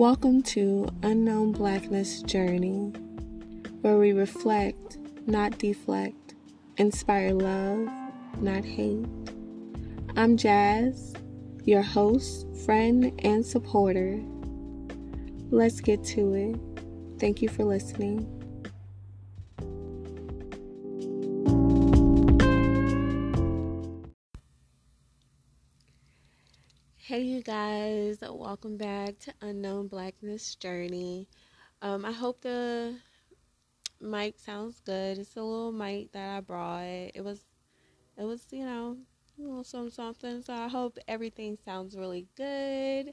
Welcome to Unknown Blackness Journey, where we reflect, not deflect, inspire love, not hate. I'm Jazz, your host, friend, and supporter. Let's get to it. Thank you for listening. Hey, you guys, welcome back to Unknown Blackness Journey. Um, I hope the mic sounds good. It's a little mic that I brought. It was, it was, you know, a little something, something. So I hope everything sounds really good.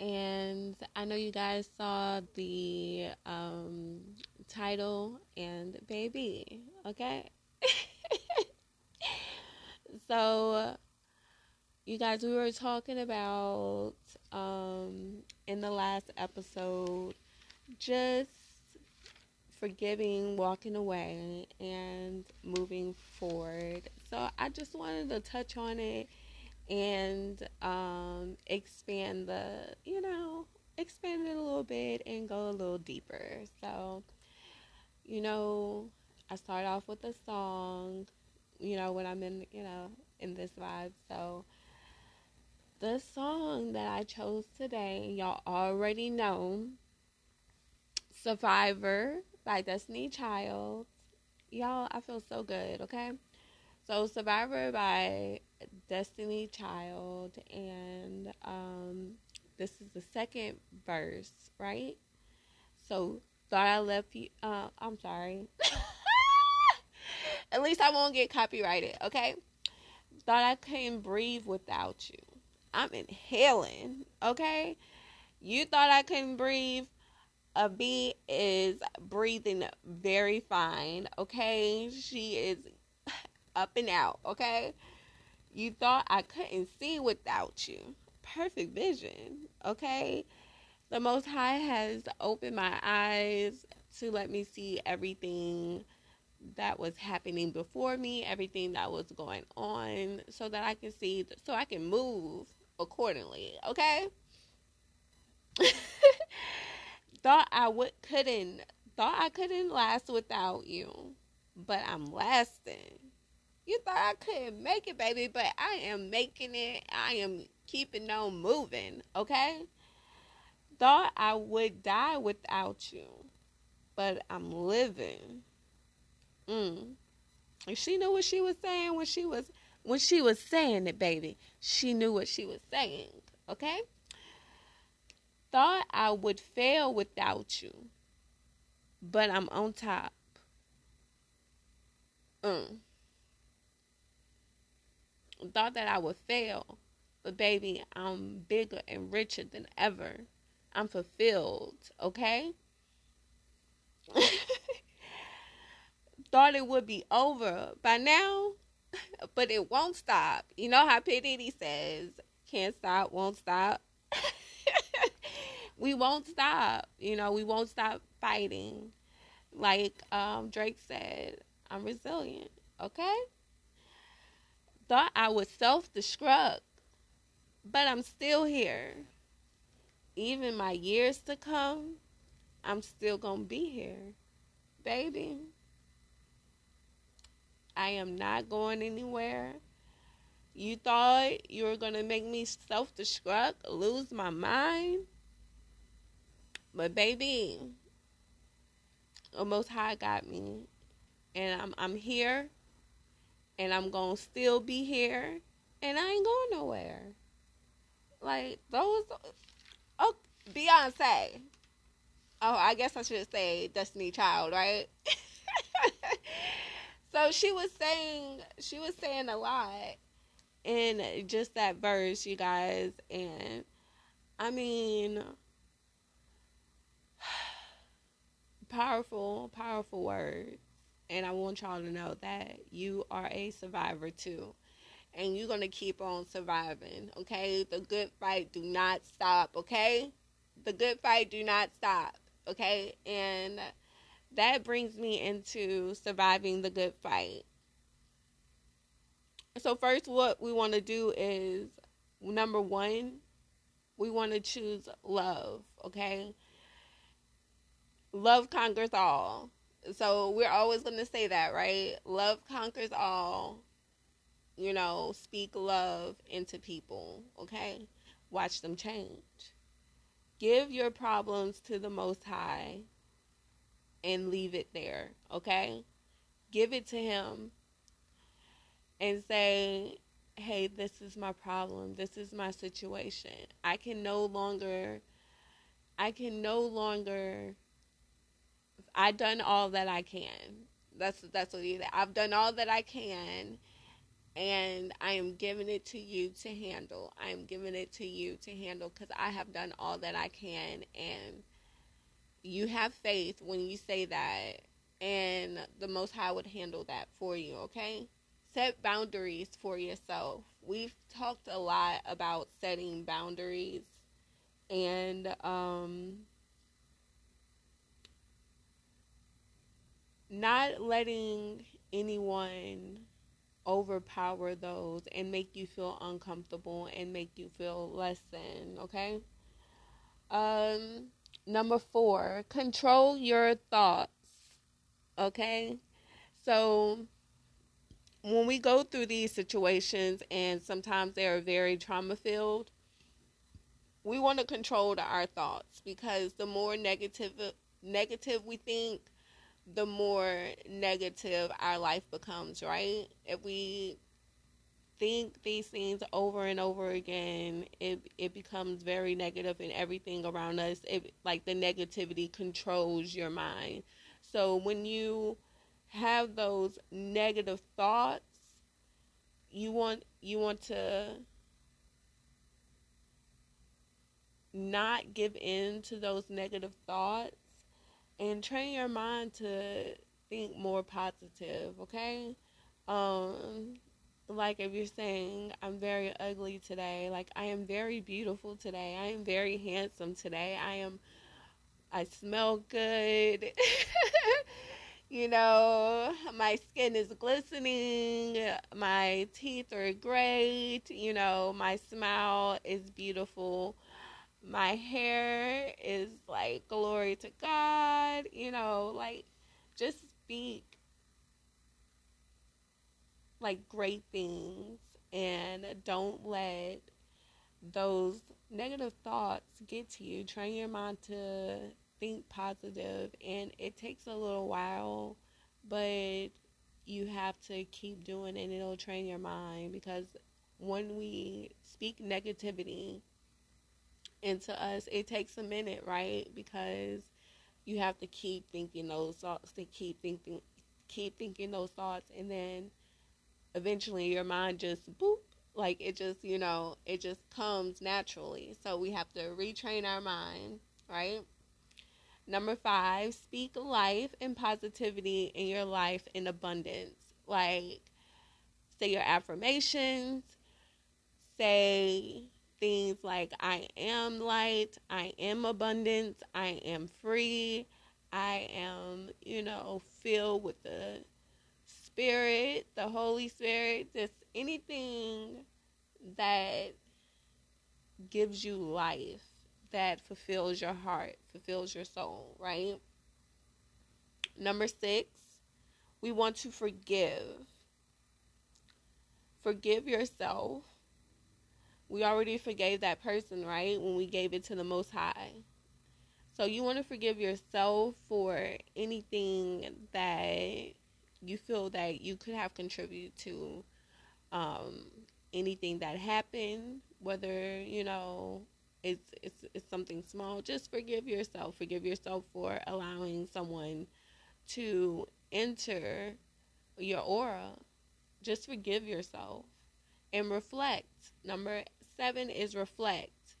And I know you guys saw the um, title and baby, okay? so you guys, we were talking about um, in the last episode just forgiving, walking away, and moving forward. So I just wanted to touch on it and um, expand the, you know, expand it a little bit and go a little deeper. So, you know, I start off with a song, you know, when I'm in, you know, in this vibe. So, the song that I chose today, y'all already know Survivor by Destiny Child. Y'all, I feel so good, okay? So Survivor by Destiny Child and um this is the second verse, right? So thought I left you uh I'm sorry. At least I won't get copyrighted, okay? Thought I couldn't breathe without you. I'm inhaling, okay? You thought I couldn't breathe. A bee is breathing very fine, okay? She is up and out, okay? You thought I couldn't see without you. Perfect vision, okay? The Most High has opened my eyes to let me see everything that was happening before me, everything that was going on, so that I can see, so I can move accordingly. Okay. thought I would couldn't thought I couldn't last without you, but I'm lasting. You thought I couldn't make it, baby, but I am making it. I am keeping on moving. Okay. Thought I would die without you, but I'm living. Mm. And she knew what she was saying when she was when she was saying it, baby, she knew what she was saying, okay? Thought I would fail without you, but I'm on top. Mm. Thought that I would fail, but baby, I'm bigger and richer than ever. I'm fulfilled, okay? Thought it would be over. By now, but it won't stop. You know how P. Says, can't stop, won't stop. we won't stop. You know, we won't stop fighting. Like um, Drake said, I'm resilient. Okay? Thought I would self destruct, but I'm still here. Even my years to come, I'm still going to be here. Baby. I am not going anywhere. You thought you were going to make me self destruct, lose my mind. But baby, the Most High got me. And I'm, I'm here. And I'm going to still be here. And I ain't going nowhere. Like, those. Oh, Beyonce. Oh, I guess I should say Destiny Child, right? So she was saying she was saying a lot in just that verse, you guys, and I mean powerful, powerful words. And I want y'all to know that you are a survivor too. And you're going to keep on surviving, okay? The good fight do not stop, okay? The good fight do not stop, okay? And that brings me into surviving the good fight. So, first, what we want to do is number one, We want to choose love, okay? Love conquers all. So we're always going to say that, right? Love conquers all. You know, speak love into people, okay? Watch them change. Give your problems to the Most High and leave it there, okay? Give it to Him and say, hey, this is my problem. This is my situation. I can no longer, I can no longer, I done all that I can. That's that's what he I've done all that I can, and I am giving it to you to handle. I am giving it to you to handle because I have done all that I can, and you have faith when you say that, and the Most High would handle that for you. Okay set boundaries for yourself. We've talked a lot about setting boundaries and um, not letting anyone overpower those and make you feel uncomfortable and make you feel less than, okay? Um number 4, control your thoughts. Okay? So when we go through these situations and sometimes they are very trauma filled we want to control our thoughts because the more negative negative we think the more negative our life becomes right if we think these things over and over again it it becomes very negative and everything around us it like the negativity controls your mind so when you have those negative thoughts, you want you want to not give in to those negative thoughts and train your mind to think more positive, okay? Um like if you're saying I'm very ugly today, like I am very beautiful today. I am very handsome today. I am I smell good. You know, my skin is glistening, my teeth are great, you know, my smile is beautiful, my hair is like glory to God, you know, like just speak like great things and don't let those negative thoughts get to you. Train your mind to think positive and it takes a little while but you have to keep doing it and it'll train your mind because when we speak negativity into us it takes a minute right because you have to keep thinking those thoughts to keep thinking keep thinking those thoughts and then eventually your mind just boop like it just you know it just comes naturally so we have to retrain our mind right Number five, speak life and positivity in your life in abundance. Like, say your affirmations, say things like, I am light, I am abundance, I am free, I am, you know, filled with the Spirit, the Holy Spirit, just anything that gives you life that fulfills your heart, fulfills your soul, right? Number six, we want to forgive. Forgive yourself. We already forgave that person, right? When we gave it to the Most High. So you want to forgive yourself for anything that you feel that you could have contributed to um, anything that happened, whether, you know, it's it's it's something small. Just forgive yourself. Forgive yourself for allowing someone to enter your aura. Just forgive yourself and reflect. Number 7 is reflect.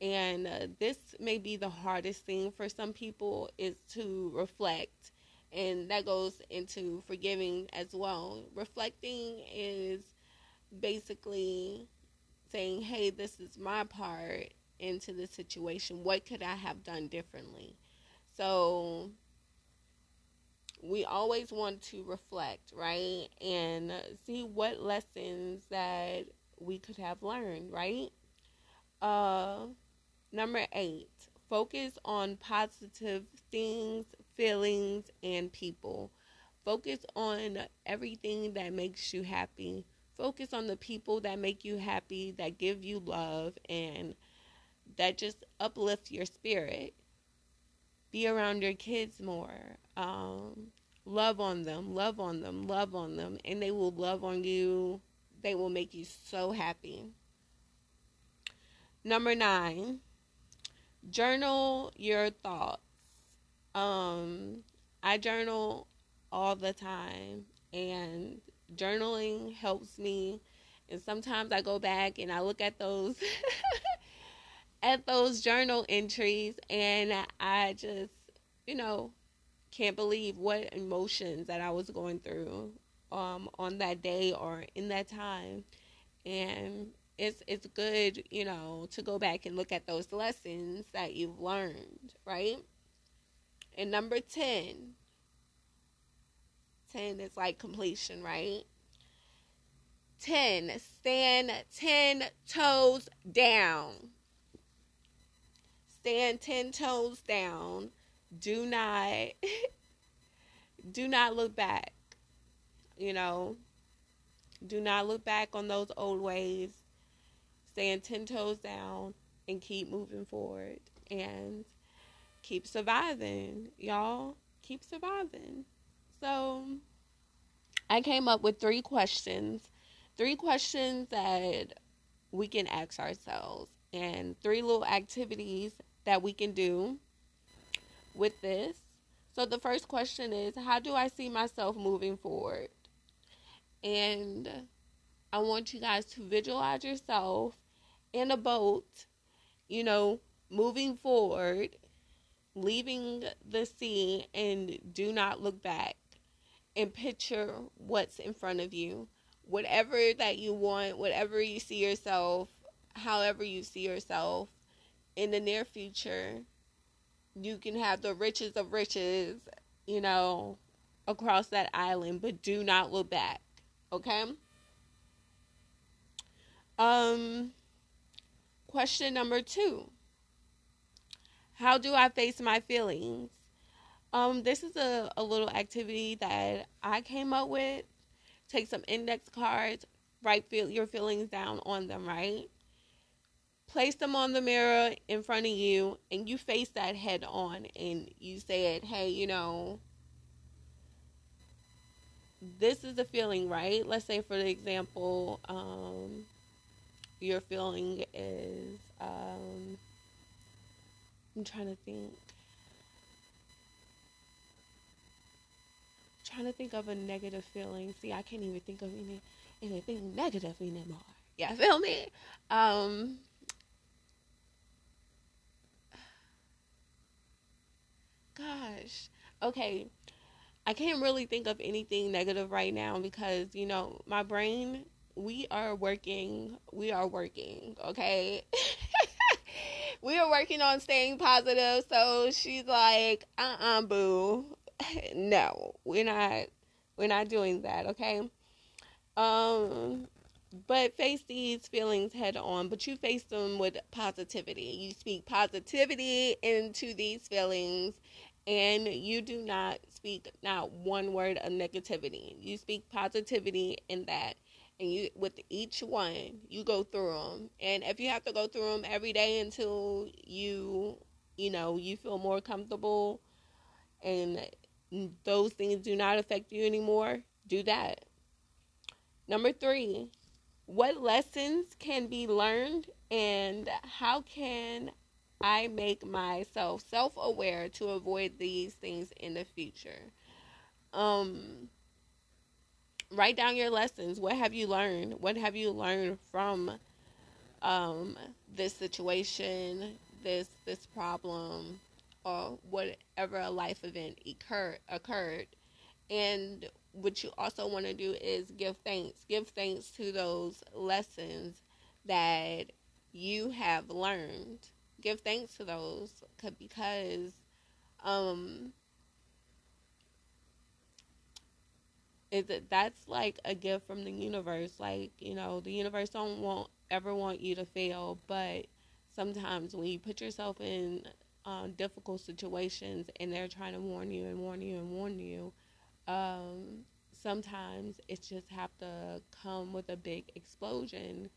And uh, this may be the hardest thing for some people is to reflect. And that goes into forgiving as well. Reflecting is basically saying, hey, this is my part into the situation. What could I have done differently? So we always want to reflect, right? And see what lessons that we could have learned, right? Uh Number eight, focus on positive things, feelings, and people. Focus on everything that makes you happy. Focus on the people that make you happy, that give you love, and that just uplift your spirit. Be around your kids more. Um, love on them, love on them, love on them, and they will love on you. They will make you so happy. Number nine, journal your thoughts. Um, I journal all the time, and journaling helps me. And sometimes I go back and I look at those at those journal entries, and I just, you know, can't believe what emotions that I was going through um, on that day or in that time. And it's it's good, you know, to go back and look at those lessons that you've learned, right? And number 10, 10 is like completion, right? 10, stand 10 toes down. Stand 10 toes down. Do not do not look back. You know, do not look back on those old ways stand 10 toes down and keep moving forward and keep surviving, y'all. Keep surviving. So, I came up with three questions. Three questions that we can ask ourselves, and three little activities that we can do with this. So, the first question is How do I see myself moving forward? And I want you guys to visualize yourself in a boat, you know, moving forward, leaving the sea, and do not look back and picture what's in front of you. Whatever that you want, whatever you see yourself, however you see yourself in the near future, you can have the riches of riches, you know, across that island, but do not look back. Okay? Um Question number two How do I face my feelings? Um, this is a, a little activity that I came up with. Take some index cards, write feel, your feelings down on them, right? Place them on the mirror in front of you, and you face that head on, and you said, Hey, you know, this is a feeling, right? Let's say, for the example, um, your feeling is um I'm trying to think trying to think of a negative feeling. See, I can't even think of any anything negative anymore. Yeah, feel me? Um gosh. Okay. I can't really think of anything negative right now because, you know, my brain we are working. We are working, okay? we are working on staying positive. So she's like, uh uh-uh, uh boo. no, we're not we're not doing that, okay? Um but face these feelings head on, but you face them with positivity. You speak positivity into these feelings and you do not speak not one word of negativity. You speak positivity in that and you with each one you go through them and if you have to go through them every day until you you know you feel more comfortable and those things do not affect you anymore do that. Number 3 what lessons can be learned and how can I make myself self-aware to avoid these things in the future? Um write down your lessons. What have you learned? What have you learned from um, this situation, this this problem, or whatever a life event occurred occurred? And what you also want to do is give thanks. Give thanks to those lessons that you have learned. Give thanks to those because um, is that that's like a gift from the universe. Like, you know, the universe don't want ever want you to fail, but sometimes when you put yourself in uh, difficult situations and they're trying to warn you and warn you and warn you, um, sometimes it just have to come with a big explosion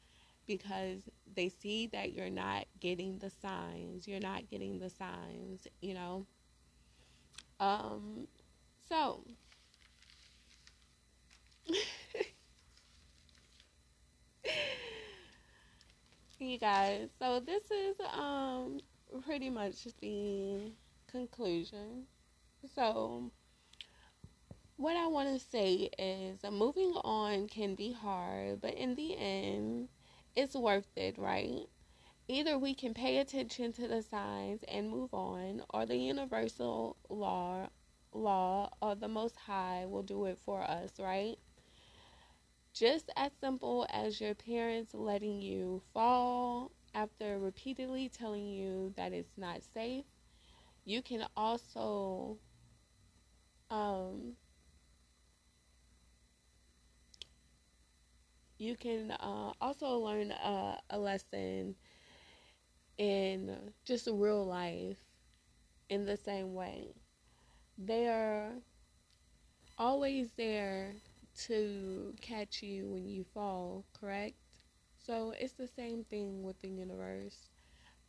because they see that you're not getting the signs. You're not getting the signs, you know. Um, so you guys, so this is um pretty much the conclusion. So what I want to say is moving on can be hard, but in the end, it's worth it, right? Either we can pay attention to the signs and move on, or the universal law law or the most high will do it for us, right? Just as simple as your parents letting you fall after repeatedly telling you that it's not safe, you can also um, you can uh, also learn a, a lesson in just real life in the same way. They are always there to catch you when you fall, correct? So it's the same thing with the universe.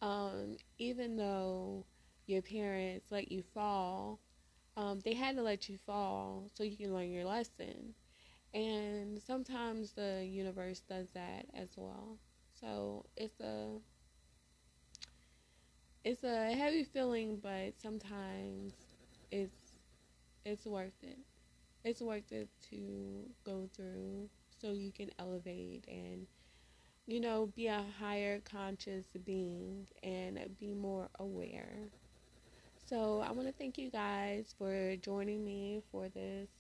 Um, even though your parents let you fall, um, they had to let you fall so you can learn your lesson. And sometimes the universe does that as well. So it's a it's a heavy feeling, but sometimes it's it's worth it. It's worth it to go through so you can elevate and you know be a higher conscious being and be more aware. So I want to thank you guys for joining me for this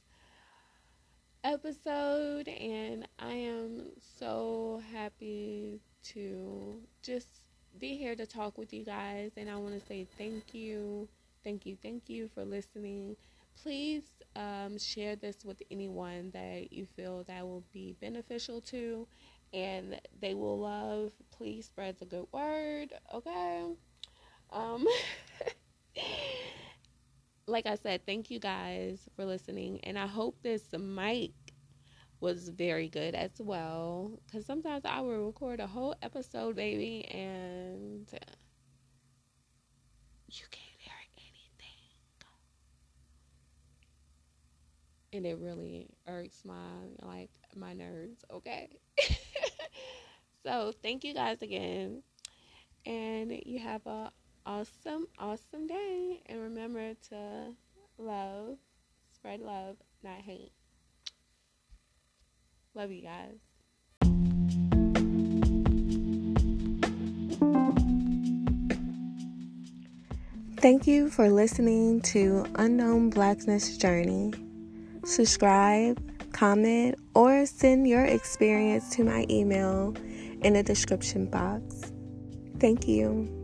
episode, and I am so happy to just be here to talk with you guys. And I want to say thank you, thank you, thank you for listening. Please um, share this with anyone that you feel that will be beneficial to and they will love. Please spread the good word, okay? Um, like I said, thank you guys for listening, and I hope this mic was very good as well. Because sometimes I will record a whole episode, baby, and you can't hear anything, and it really irks my like my nerves. Okay, so thank you guys again, and you have a awesome, awesome day. And remember to love, spread love, not hate. Love you guys. Thank you for listening to Unknown Blackness Journey. Subscribe, comment, or send your experience to my email in the description box. Thank you.